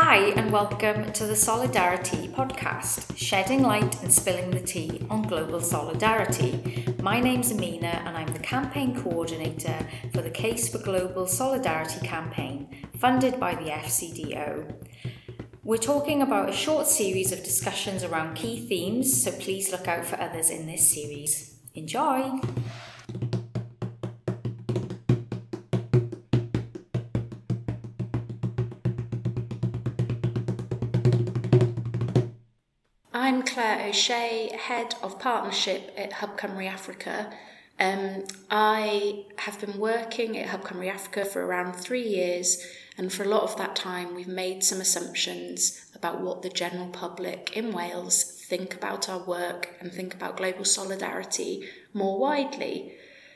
Hi, and welcome to the Solidari-Tea podcast, shedding light and spilling the tea on global solidarity. My name's Emina, and I'm the campaign coordinator for the Case for Global Solidarity campaign, funded by the FCDO. We're talking about a short series of discussions around key themes, so please look out for others in this series. Enjoy! I'm Claire O'Shea, Head of Partnership at Hub Cymru Africa. Um, I have been working at Hub Cymru Africa for around three years, and for a lot of that time, we've made some assumptions about what the general public in Wales think about our work and think about global solidarity more widely.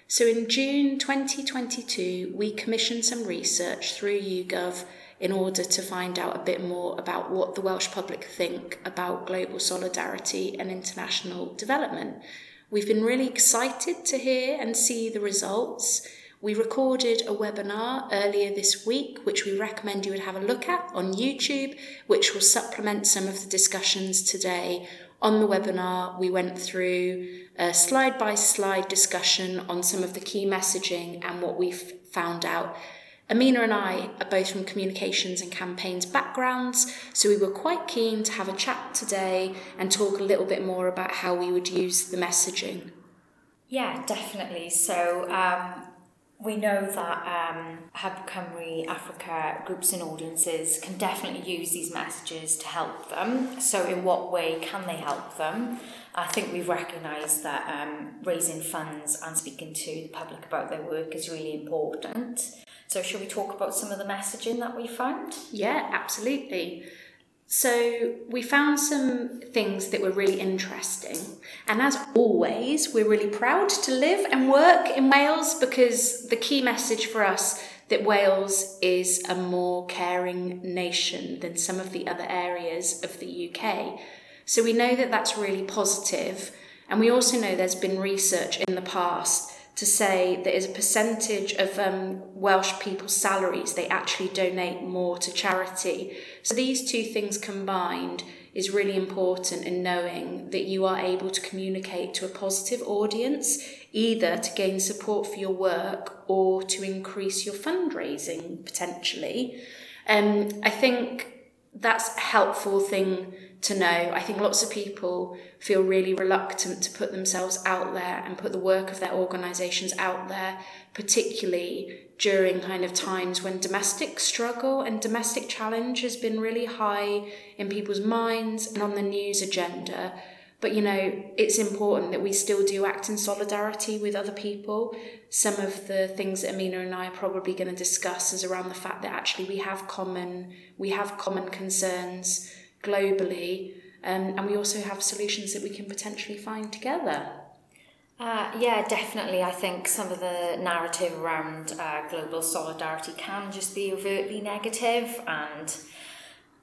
So in June 2022, we commissioned some research through YouGov in order to find out a bit more about what the Welsh public think about global solidarity and international development. We've been really excited to hear and see the results. We recorded a webinar earlier this week, which we recommend you would have a look at on YouTube, which will supplement some of the discussions today. On the webinar, we went through a slide by slide discussion on some of the key messaging and what we've found out Emina and I are both from communications and campaigns backgrounds, so we were quite keen to have a chat today and talk a little bit more about how we would use the messaging. Yeah, definitely. So, um, we know that um, Hub Cymru Africa groups and audiences can definitely use these messages to help them. So, in what way can they help them? I think we've recognised that um, raising funds and speaking to the public about their work is really important. So, shall we talk about some of the messaging that we found? Yeah, absolutely. So, we found some things that were really interesting. And as always, we're really proud to live and work in Wales because the key message for us that Wales is a more caring nation than some of the other areas of the UK. So, we know that that's really positive. And we also know there's been research in the past to say that as a percentage of um, Welsh people's salaries, they actually donate more to charity. So these two things combined is really important in knowing that you are able to communicate to a positive audience, either to gain support for your work or to increase your fundraising potentially. Um, I think that's a helpful thing to know. I think lots of people feel really reluctant to put themselves out there and put the work of their organisations out there, particularly during kind of times when domestic struggle and domestic challenge has been really high in people's minds and on the news agenda. But you know, it's important that we still do act in solidarity with other people. Some of the things that Emina and I are probably going to discuss is around the fact that actually we have common we have common concerns globally, um, and we also have solutions that we can potentially find together. Uh, yeah, definitely. I think some of the narrative around uh, global solidarity can just be overtly negative, and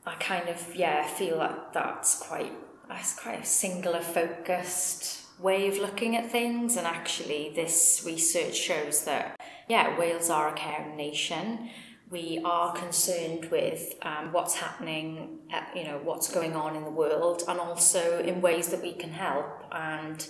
I kind of yeah feel that that's quite that's quite a singular focused way of looking at things. And actually, this research shows that yeah, Wales are a caring nation we are concerned with um, what's happening, at, uh, you know, what's going on in the world, and also in ways that we can help. And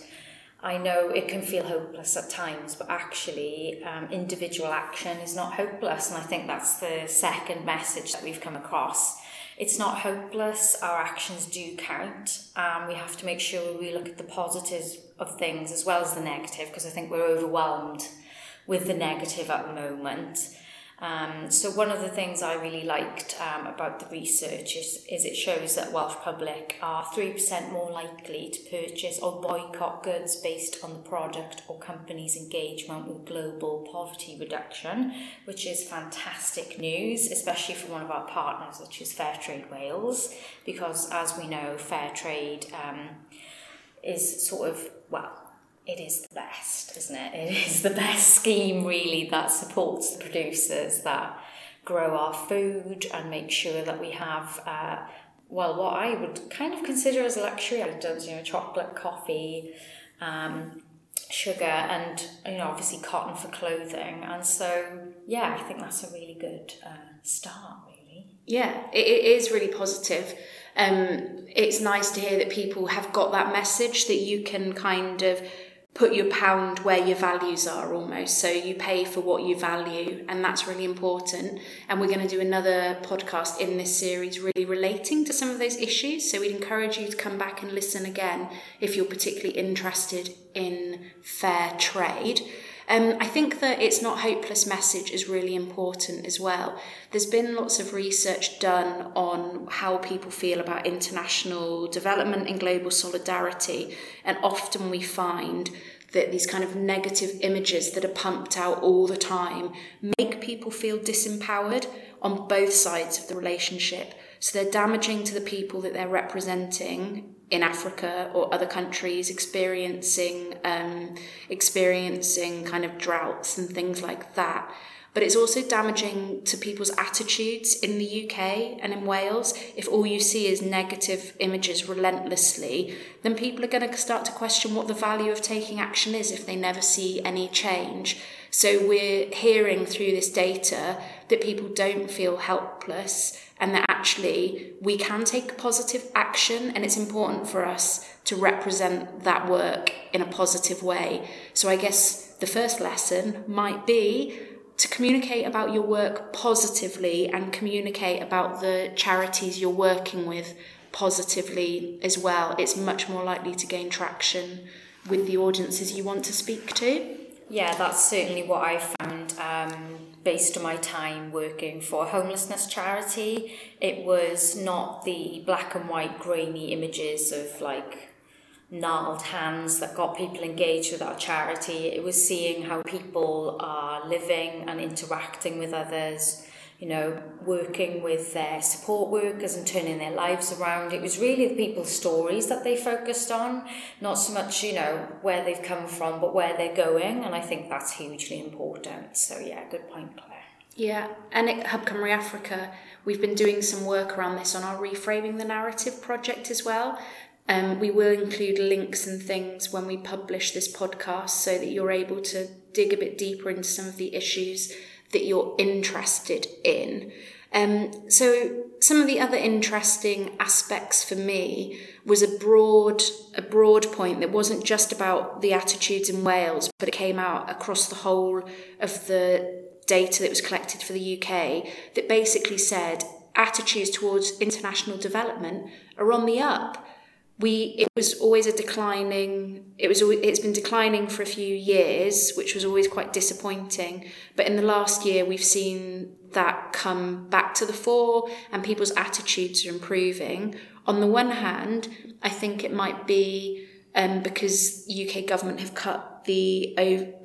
I know it can feel hopeless at times, but actually, um, individual action is not hopeless. And I think that's the second message that we've come across. It's not hopeless, our actions do count. Um, we have to make sure we look at the positives of things as well as the negative, because I think we're overwhelmed with the negative at the moment. Um, so one of the things I really liked um, about the research is, is it shows that Welsh public are 3% more likely to purchase or boycott goods based on the product or company's engagement with global poverty reduction, which is fantastic news, especially for one of our partners, which is Fairtrade Wales, because as we know, Fairtrade um, is sort of, well, it is the best, isn't it? It is the best scheme, really, that supports the producers that grow our food and make sure that we have, uh, well, what I would kind of consider as luxury items, you know, chocolate, coffee, um, sugar, and, you know, obviously cotton for clothing. And so, yeah, I think that's a really good uh, start, really. Yeah, it, it is really positive. Um, it's nice to hear that people have got that message that you can kind of put your pound where your values are almost. So you pay for what you value, and that's really important. And we're going to do another podcast in this series really relating to some of those issues. So we'd encourage you to come back and listen again if you're particularly interested in fair trade. Um, I think that it's not hopeless message is really important as well. There's been lots of research done on how people feel about international development and global solidarity, and often we find that these kind of negative images that are pumped out all the time make people feel disempowered on both sides of the relationship. So they're damaging to the people that they're representing in Africa or other countries experiencing um, experiencing kind of droughts and things like that. But it's also damaging to people's attitudes in the UK and in Wales. If all you see is negative images relentlessly, then people are going to start to question what the value of taking action is if they never see any change. So we're hearing through this data that people don't feel helpless and that actually we can take positive action and it's important for us to represent that work in a positive way. So I guess the first lesson might be to communicate about your work positively and communicate about the charities you're working with positively as well. It's much more likely to gain traction with the audiences you want to speak to. Yeah, that's certainly what I found um, based on my time working for a homelessness charity. It was not the black and white grainy images of like gnarled hands that got people engaged with our charity. It was seeing how people are living and interacting with others you know, working with their support workers and turning their lives around. It was really the people's stories that they focused on, not so much, you know, where they've come from, but where they're going. And I think that's hugely important. So, yeah, good point, Claire. Yeah, and at Hub Cymru Africa, we've been doing some work around this on our Reframing the Narrative project as well. Um, we will include links and things when we publish this podcast so that you're able to dig a bit deeper into some of the issues that you're interested in. Um, so some of the other interesting aspects for me was a broad a broad point that wasn't just about the attitudes in Wales, but it came out across the whole of the data that was collected for the UK that basically said attitudes towards international development are on the up we it was always a declining it was it's been declining for a few years which was always quite disappointing. But in the last year we've seen that come back to the fore and people's attitudes are improving. On the one hand i think it might be um, because uk government have cut the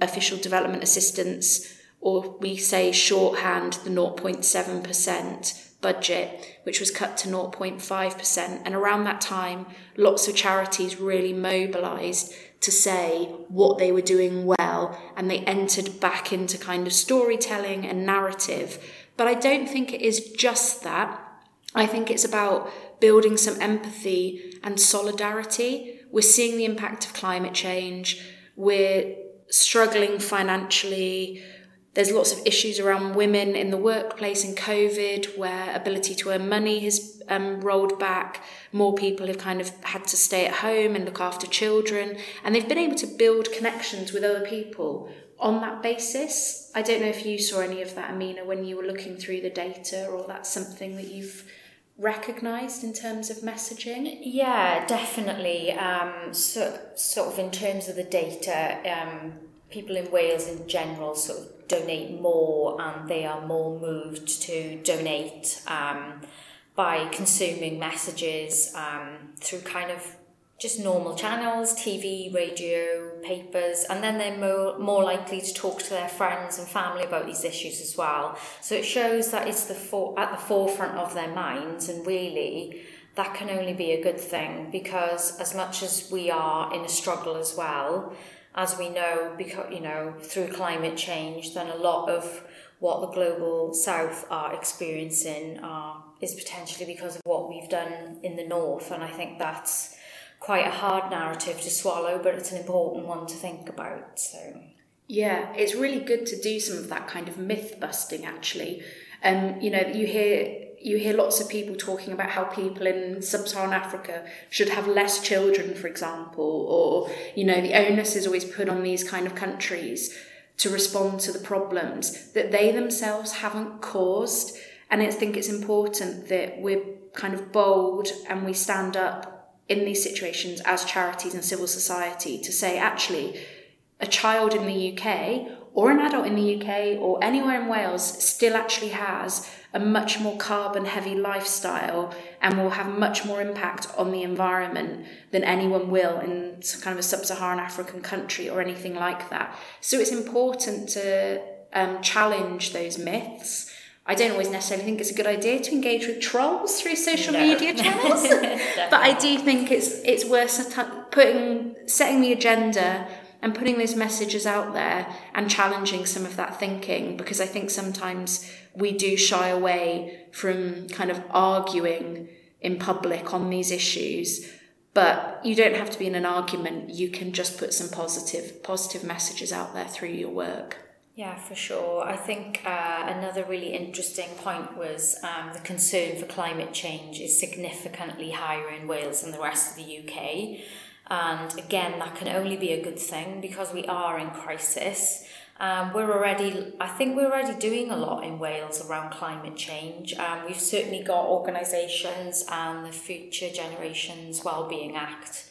official development assistance or we say shorthand the 0.7% budget, which was cut to 0.5%. And around that time, lots of charities really mobilised to say what they were doing well, and they entered back into kind of storytelling and narrative. But I don't think it is just that. I think it's about building some empathy and solidarity. We're seeing the impact of climate change. We're struggling financially there's lots of issues around women in the workplace in COVID, where ability to earn money has um, rolled back. More people have kind of had to stay at home and look after children, and they've been able to build connections with other people on that basis. I don't know if you saw any of that, Emina, when you were looking through the data, or that's something that you've recognized in terms of messaging? Yeah, definitely. Um, so, sort of in terms of the data, um, people in Wales in general sort of donate more and they are more moved to donate um, by consuming messages um, through kind of just normal channels, TV, radio, papers, and then they're more, more likely to talk to their friends and family about these issues as well. So it shows that it's the for, at the forefront of their minds, and really that can only be a good thing because as much as we are in a struggle as well, as we know, because you know through climate change, then a lot of what the global south are experiencing are is potentially because of what we've done in the north, and I think that's quite a hard narrative to swallow, but it's an important one to think about. So yeah, it's really good to do some of that kind of myth busting actually. Um, you know, you hear you hear lots of people talking about how people in sub-Saharan Africa should have less children, for example, or you know, the onus is always put on these kind of countries to respond to the problems that they themselves haven't caused. And I think it's important that we're kind of bold and we stand up in these situations as charities and civil society to say, actually, a child in the UK or an adult in the UK or anywhere in Wales still actually has a much more carbon heavy lifestyle and will have much more impact on the environment than anyone will in kind of a sub Saharan African country or anything like that. So it's important to um, challenge those myths. I don't always necessarily think it's a good idea to engage with trolls through social no. media channels, but I do think it's it's worth putting setting the agenda and putting those messages out there and challenging some of that thinking because I think sometimes we do shy away from kind of arguing in public on these issues but you don't have to be in an argument you can just put some positive positive messages out there through your work yeah, for sure. I think uh, another really interesting point was um, the concern for climate change is significantly higher in Wales than the rest of the UK. And again, that can only be a good thing because we are in crisis. Um, we're already, I think we're already doing a lot in Wales around climate change. Um, we've certainly got organisations and the Future Generations Wellbeing Act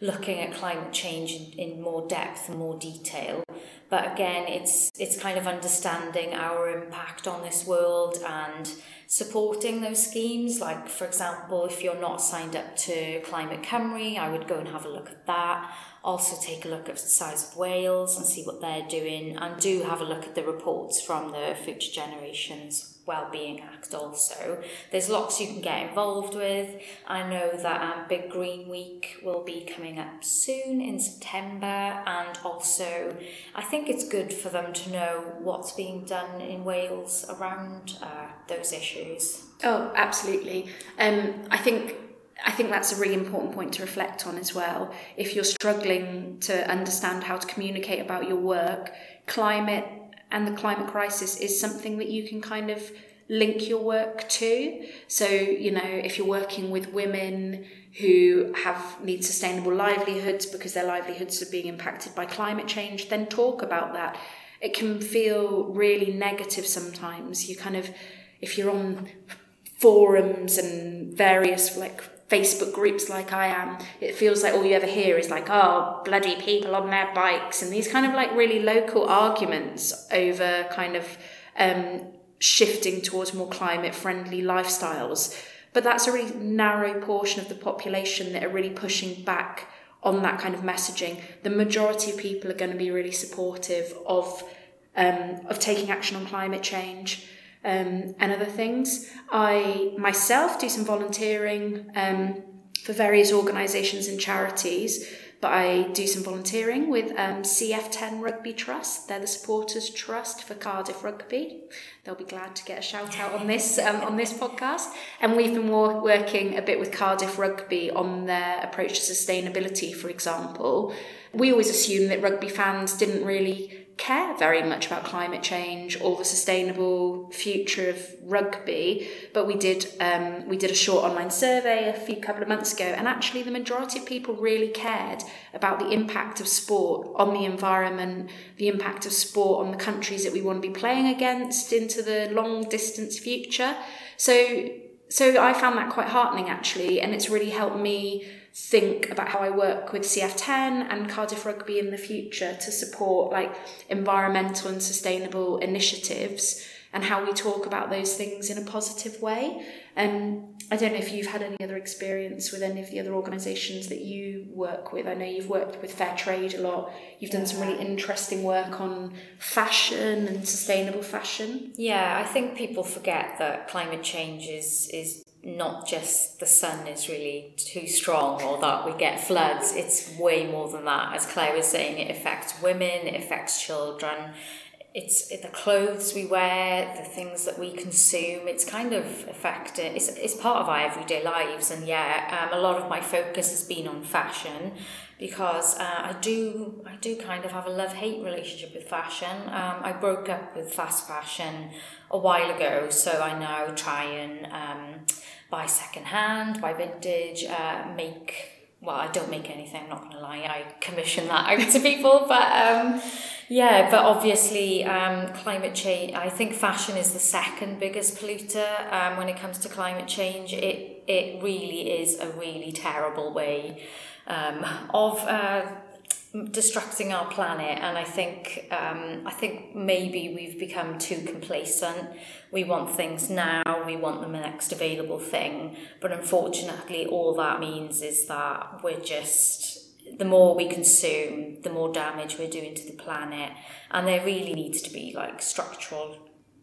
looking at climate change in, in more depth and more detail. But again, it's it's kind of understanding our impact on this world and supporting those schemes. Like, for example, if you're not signed up to Climate Cymru, I would go and have a look at that. Also, take a look at the size of Wales and see what they're doing, and do have a look at the reports from the Future Generations Wellbeing Act also. There's lots you can get involved with. I know that um, Big Green Week will be coming up soon in September, and also I think it's good for them to know what's being done in Wales around uh, those issues. Oh, absolutely. Um, I think I think that's a really important point to reflect on as well. If you're struggling to understand how to communicate about your work, climate and the climate crisis is something that you can kind of link your work to. So, you know, if you're working with women who have need sustainable livelihoods because their livelihoods are being impacted by climate change, then talk about that. It can feel really negative sometimes. You kind of if you're on forums and various like Facebook groups like I am, it feels like all you ever hear is like, oh, bloody people on their bikes, and these kind of like really local arguments over kind of um, shifting towards more climate friendly lifestyles. But that's a really narrow portion of the population that are really pushing back on that kind of messaging. The majority of people are going to be really supportive of um, of taking action on climate change um, and other things. I myself do some volunteering um, for various organisations and charities, but I do some volunteering with um, CF10 Rugby Trust. They're the supporters trust for Cardiff Rugby. They'll be glad to get a shout out on this um, on this podcast. And we've been working a bit with Cardiff Rugby on their approach to sustainability, for example. We always assumed that rugby fans didn't really care very much about climate change or the sustainable future of rugby. But we did um, we did a short online survey a few couple of months ago, and actually the majority of people really cared about the impact of sport on the environment, the impact of sport on the countries that we want to be playing against into the long distance future. So so I found that quite heartening actually, and it's really helped me think about how I work with CF10 and Cardiff Rugby in the future to support like environmental and sustainable initiatives and how we talk about those things in a positive way. Um, I don't know if you've had any other experience with any of the other organisations that you work with. I know you've worked with Fair Trade a lot. You've done some really interesting work on fashion and sustainable fashion. Yeah, I think people forget that climate change is is not just the sun is really too strong or that we get floods. It's way more than that. As Claire was saying, it affects women, it affects children. It's the clothes we wear, the things that we consume. It's kind of affected. It's, it's part of our everyday lives, and yeah, um, a lot of my focus has been on fashion because uh, I do I do kind of have a love hate relationship with fashion. Um, I broke up with fast fashion a while ago, so I now try and um, buy second hand, buy vintage, uh, make well, I don't make anything, I'm not going to lie. I commission that out to people. But um, yeah, but obviously, um, climate change, I think fashion is the second biggest polluter um, when it comes to climate change. It, it really is a really terrible way um, of uh, destructing our planet and I think um, I think maybe we've become too complacent. We want things now we want the next available thing but unfortunately all that means is that we're just the more we consume the more damage we're doing to the planet and there really needs to be like structural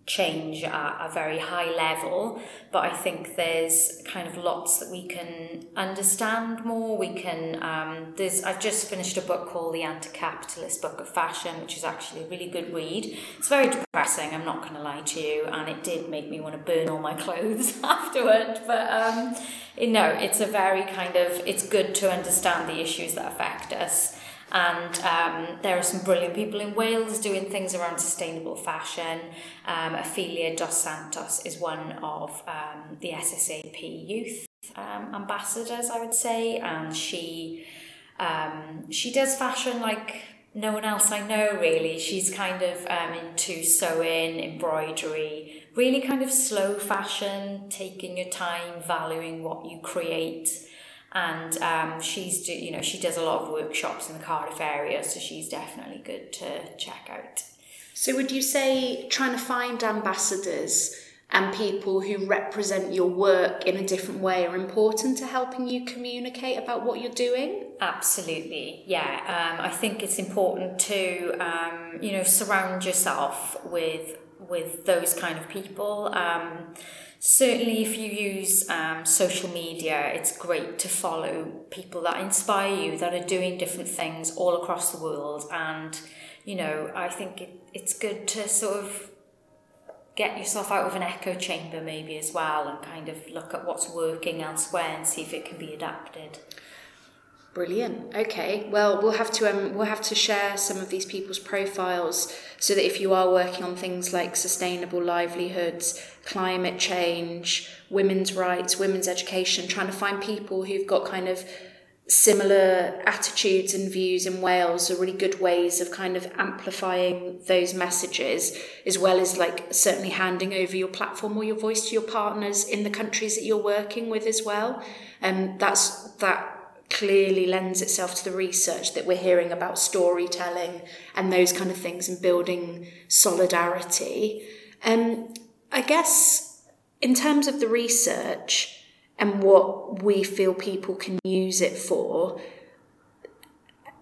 change at a very high level but i think there's kind of lots that we can understand more. We can um, there's i've just finished a book called the anti-capitalist book of fashion which is actually a really good read. It's very depressing i'm not going to lie to you and it did make me want to burn all my clothes afterward but um, you know it's a very kind of it's good to understand the issues that affect us and um, there are some brilliant people in Wales doing things around sustainable fashion. Um, Ophelia Dos Santos is one of um, the SSAP youth um, ambassadors, I would say, and she um, she does fashion like no one else I know really. She's kind of um, into sewing, embroidery, really kind of slow fashion, taking your time, valuing what you create and um, she's do, you know she does a lot of workshops in the Cardiff area, so she's definitely good to check out. So, would you say trying to find ambassadors and people who represent your work in a different way are important to helping you communicate about what you're doing? Absolutely, yeah. Um, I think it's important to um, you know surround yourself with with those kind of people. Um, certainly if you use um, social media it's great to follow people that inspire you that are doing different things all across the world. And you know i think it, it's good to sort of get yourself out of an echo chamber maybe as well and kind of look at what's working elsewhere and see if it can be adapted Brilliant. Okay. Well, we'll have to um, we'll have to share some of these people's profiles so that if you are working on things like sustainable livelihoods, climate change, women's rights, women's education, trying to find people who've got kind of similar attitudes and views in Wales are really good ways of kind of amplifying those messages, as well as like certainly handing over your platform or your voice to your partners in the countries that you're working with as well. And um, that's that clearly lends itself to the research that we're hearing about storytelling and those kind of things and building solidarity. Um, I guess in terms of the research and what we feel people can use it for,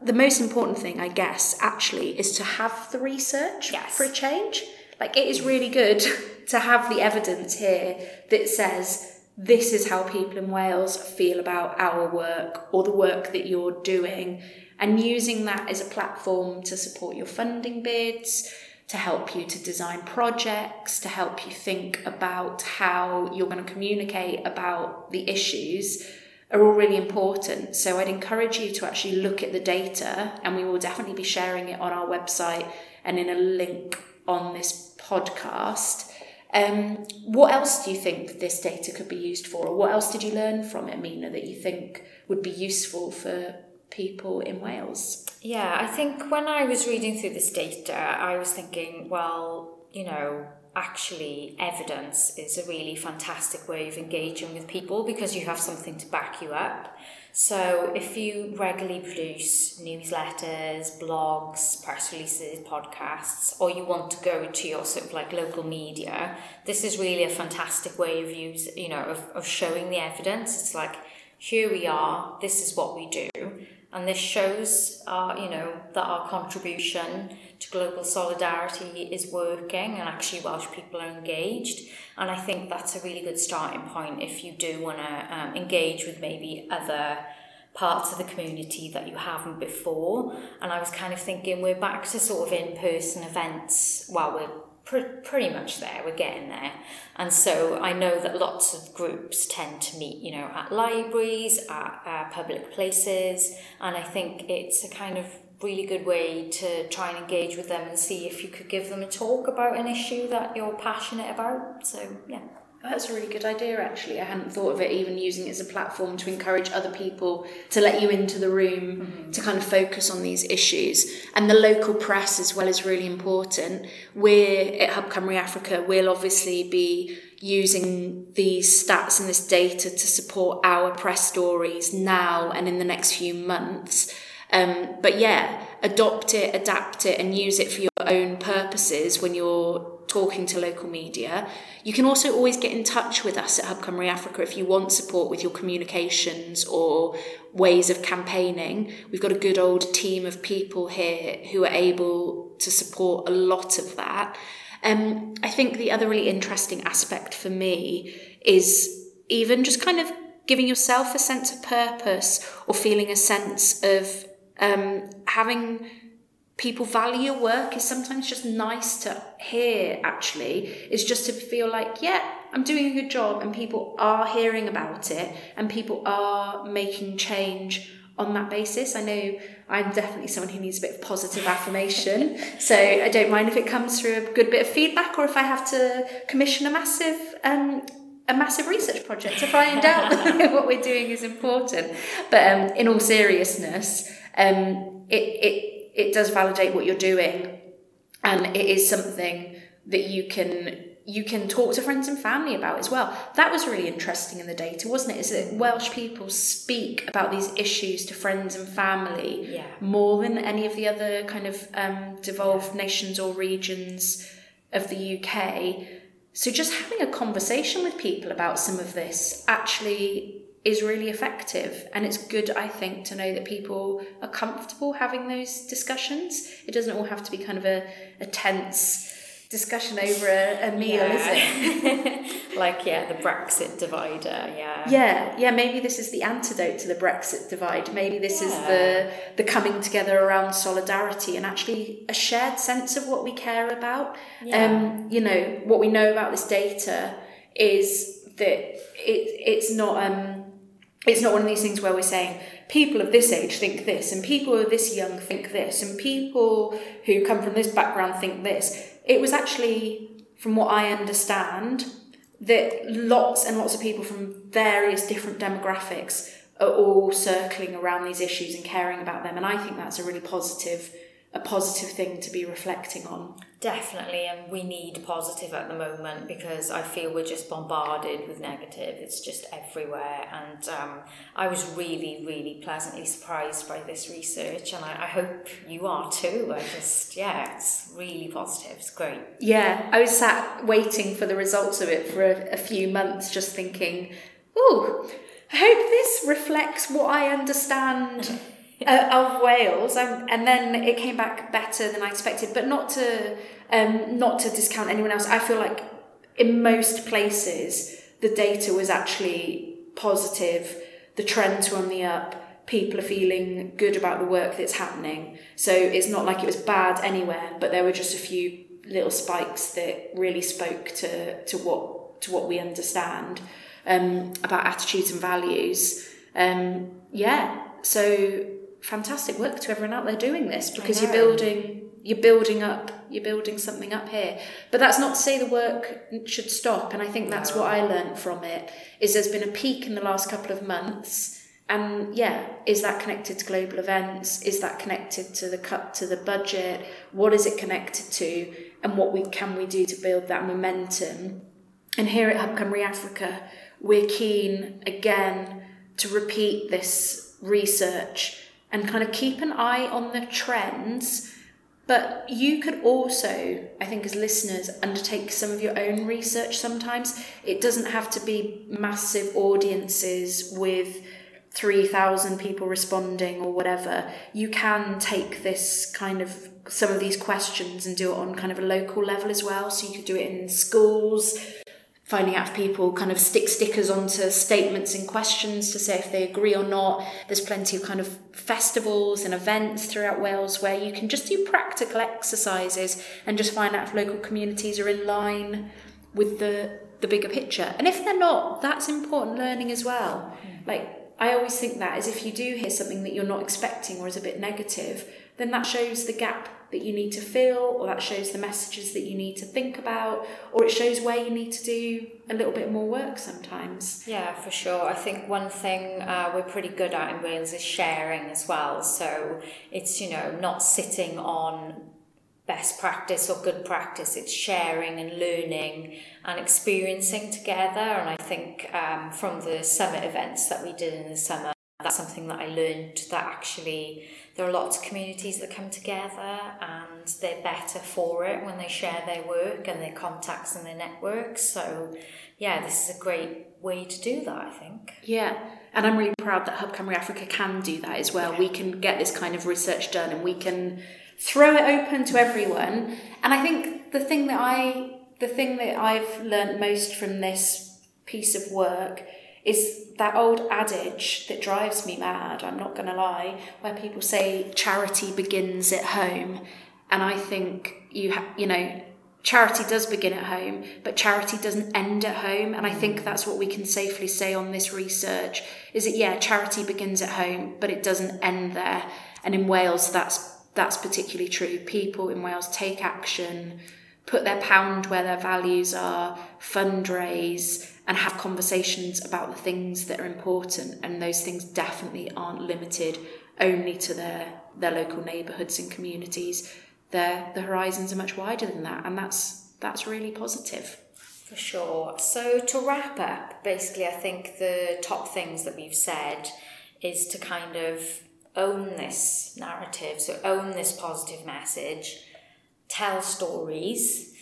the most important thing, I guess, actually, is to have the research yes. for a change. Like, it is really good to have the evidence here that says this is how people in Wales feel about our work or the work that you're doing, and using that as a platform to support your funding bids, to help you to design projects, to help you think about how you're going to communicate about the issues are all really important. So I'd encourage you to actually look at the data, and we will definitely be sharing it on our website and in a link on this podcast um, what else do you think this data could be used for? Or what else did you learn from it, Mina, that you think would be useful for people in Wales? Yeah, I think when I was reading through this data, I was thinking, well, you know, actually, evidence is a really fantastic way of engaging with people because you have something to back you up. So if you regularly produce newsletters, blogs, press releases, podcasts, or you want to go to your sort of like local media, this is really a fantastic way of use, you know, of, of showing the evidence. It's like, here we are, this is what we do. And this shows our, you know, that our contribution to global solidarity is working and actually Welsh people are engaged. And I think that's a really good starting point if you do want to um, engage with maybe other parts of the community that you haven't before. And I was kind of thinking we're back to sort of in person events. Well, we're pr- pretty much there, we're getting there. And so I know that lots of groups tend to meet, you know, at libraries, at uh, public places. And I think it's a kind of really good way to try and engage with them and see if you could give them a talk about an issue that you're passionate about. So, yeah. That's a really good idea, actually. I hadn't thought of it even using it as a platform to encourage other people to let you into the room mm-hmm. to kind of focus on these issues. And the local press as well is really important. We're at Hub Cymru Africa, we'll obviously be using these stats and this data to support our press stories now and in the next few months. Um, but yeah, adopt it, adapt it, and use it for your own purposes when you're talking to local media. You can also always get in touch with us at Hub Cymru Africa if you want support with your communications or ways of campaigning. We've got a good old team of people here who are able to support a lot of that. Um, I think the other really interesting aspect for me is even just kind of giving yourself a sense of purpose or feeling a sense of um, having people value your work is sometimes just nice to hear actually is just to feel like yeah i'm doing a good job and people are hearing about it and people are making change on that basis. I know i'm definitely someone who needs a bit of positive affirmation so i don't mind if it comes through a good bit of feedback or if i have to commission a massive um, a massive research project to find out what we're doing is important. But um, in all seriousness um, it, it it does validate what you're doing and it is something that you can you can talk to friends and family about as well. That was really interesting in the data, wasn't it? Is that Welsh people speak about these issues to friends and family yeah. more than any of the other kind of um, devolved yeah. nations or regions of the UK. So just having a conversation with people about some of this actually is really effective. And it's good, I think, to know that people are comfortable having those discussions. It doesn't all have to be kind of a, a tense discussion over a, a meal, yeah. is it? like, yeah, the Brexit divider, yeah. Yeah, yeah, maybe this is the antidote to the Brexit divide. Maybe this yeah. is the, the coming together around solidarity and actually a shared sense of what we care about. Yeah. Um, you know, what we know about this data is that it, it's not um, it's not one of these things where we're saying people of this age think this and people who are this young think this and people who come from this background think this. It was actually from what i understand that lots and lots of people from various different demographics are all circling around these issues and caring about them and i think that's a really positive a positive thing to be reflecting on. Definitely, and we need positive at the moment because I feel we're just bombarded with negative. It's just everywhere, and um, I was really, really pleasantly surprised by this research, and I, I hope you are too. I just, yeah, it's really positive. It's great. Yeah, I was sat waiting for the results of it for a, a few months, just thinking, oh, I hope this reflects what I understand. uh, of Wales, um, and then it came back better than I expected. But not to um, not to discount anyone else. I feel like in most places the data was actually positive. The trends were on the up. People are feeling good about the work that's happening. So it's not like it was bad anywhere, but there were just a few little spikes that really spoke to to what to what we understand um, about attitudes and values. Um, yeah, so fantastic work to everyone out there doing this because you're building you're building up you're building something up here. But that's not to say the work should stop and i think that's what i learned from it is there's been a peak in the last couple of months and yeah is that connected to global events? Is that connected to the cut to the budget? What is it connected to? And what we can we do to build that momentum? And here at hub cymru africa we're keen again to repeat this research and kind of keep an eye on the trends. But you could also, I think, as listeners, undertake some of your own research sometimes. It doesn't have to be massive audiences with 3,000 people responding or whatever. You can take this kind of some of these questions and do it on kind of a local level as well. So you could do it in schools, finding out if people kind of stick stickers onto statements and questions to say if they agree or not. There's plenty of kind of festivals and events throughout Wales where you can just do practical exercises and just find out if local communities are in line with the the bigger picture. And if they're not, that's important learning as well. Mm. Like I always think that is if you do hear something that you're not expecting or is a bit negative, then that shows the gap that you need to fill, or that shows the messages that you need to think about, or it shows where you need to do a little bit more work sometimes. Yeah, for sure. I think one thing uh, we're pretty good at in Wales is sharing as well. So it's, you know, not sitting on best practice or good practice, it's sharing and learning and experiencing together. And I think um, from the summit events that we did in the summer, that's something that I learned that actually there are lots of communities that come together and they're better for it when they share their work and their contacts and their networks. So, yeah, this is a great way to do that, I think. Yeah, and I'm really proud that Hub Cymru Africa can do that as well. Yeah. We can get this kind of research done and we can throw it open to everyone. And I think the thing that I the thing that I've learned most from this piece of work is that old adage that drives me mad, I'm not going to lie, where people say charity begins at home. And I think you have, you know, charity does begin at home, but charity doesn't end at home. And I think mm. that's what we can safely say on this research is that, yeah, charity begins at home, but it doesn't end there. And in Wales, that's, that's particularly true. People in Wales take action, put their pound where their values are, fundraise, and have conversations about the things that are important. And those things definitely aren't limited only to their, their local neighbourhoods and communities. Their, the horizons are much wider than that, and that's that's really positive. For sure. So to wrap up, basically, I think the top things that we've said is to kind of own this narrative, so own this positive message, tell stories,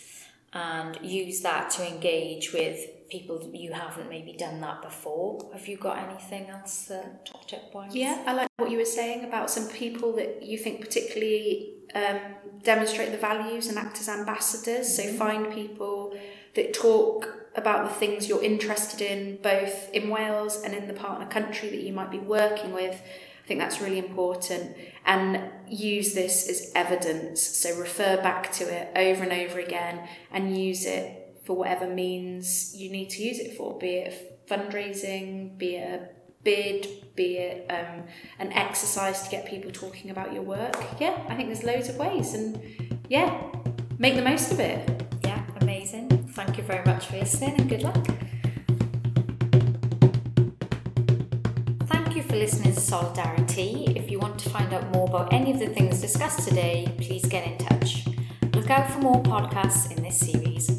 and use that to engage with people you haven't maybe done that before. Have you got anything else that top tip? Yeah, I like what you were saying about some people that you think particularly um, demonstrate the values and act as ambassadors. Mm-hmm. So find people that talk about the things you're interested in, both in Wales and in the partner country that you might be working with. I think that's really important. And use this as evidence. So refer back to it over and over again and use it for whatever means you need to use it for, be it fundraising, be it a bid, be it um, an exercise to get people talking about your work. Yeah, I think there's loads of ways, and yeah, make the most of it. Yeah, amazing. Thank you very much for listening, and good luck. For listening to Solidari-Tea. If you want to find out more about any of the things discussed today, please get in touch. Look out for more podcasts in this series.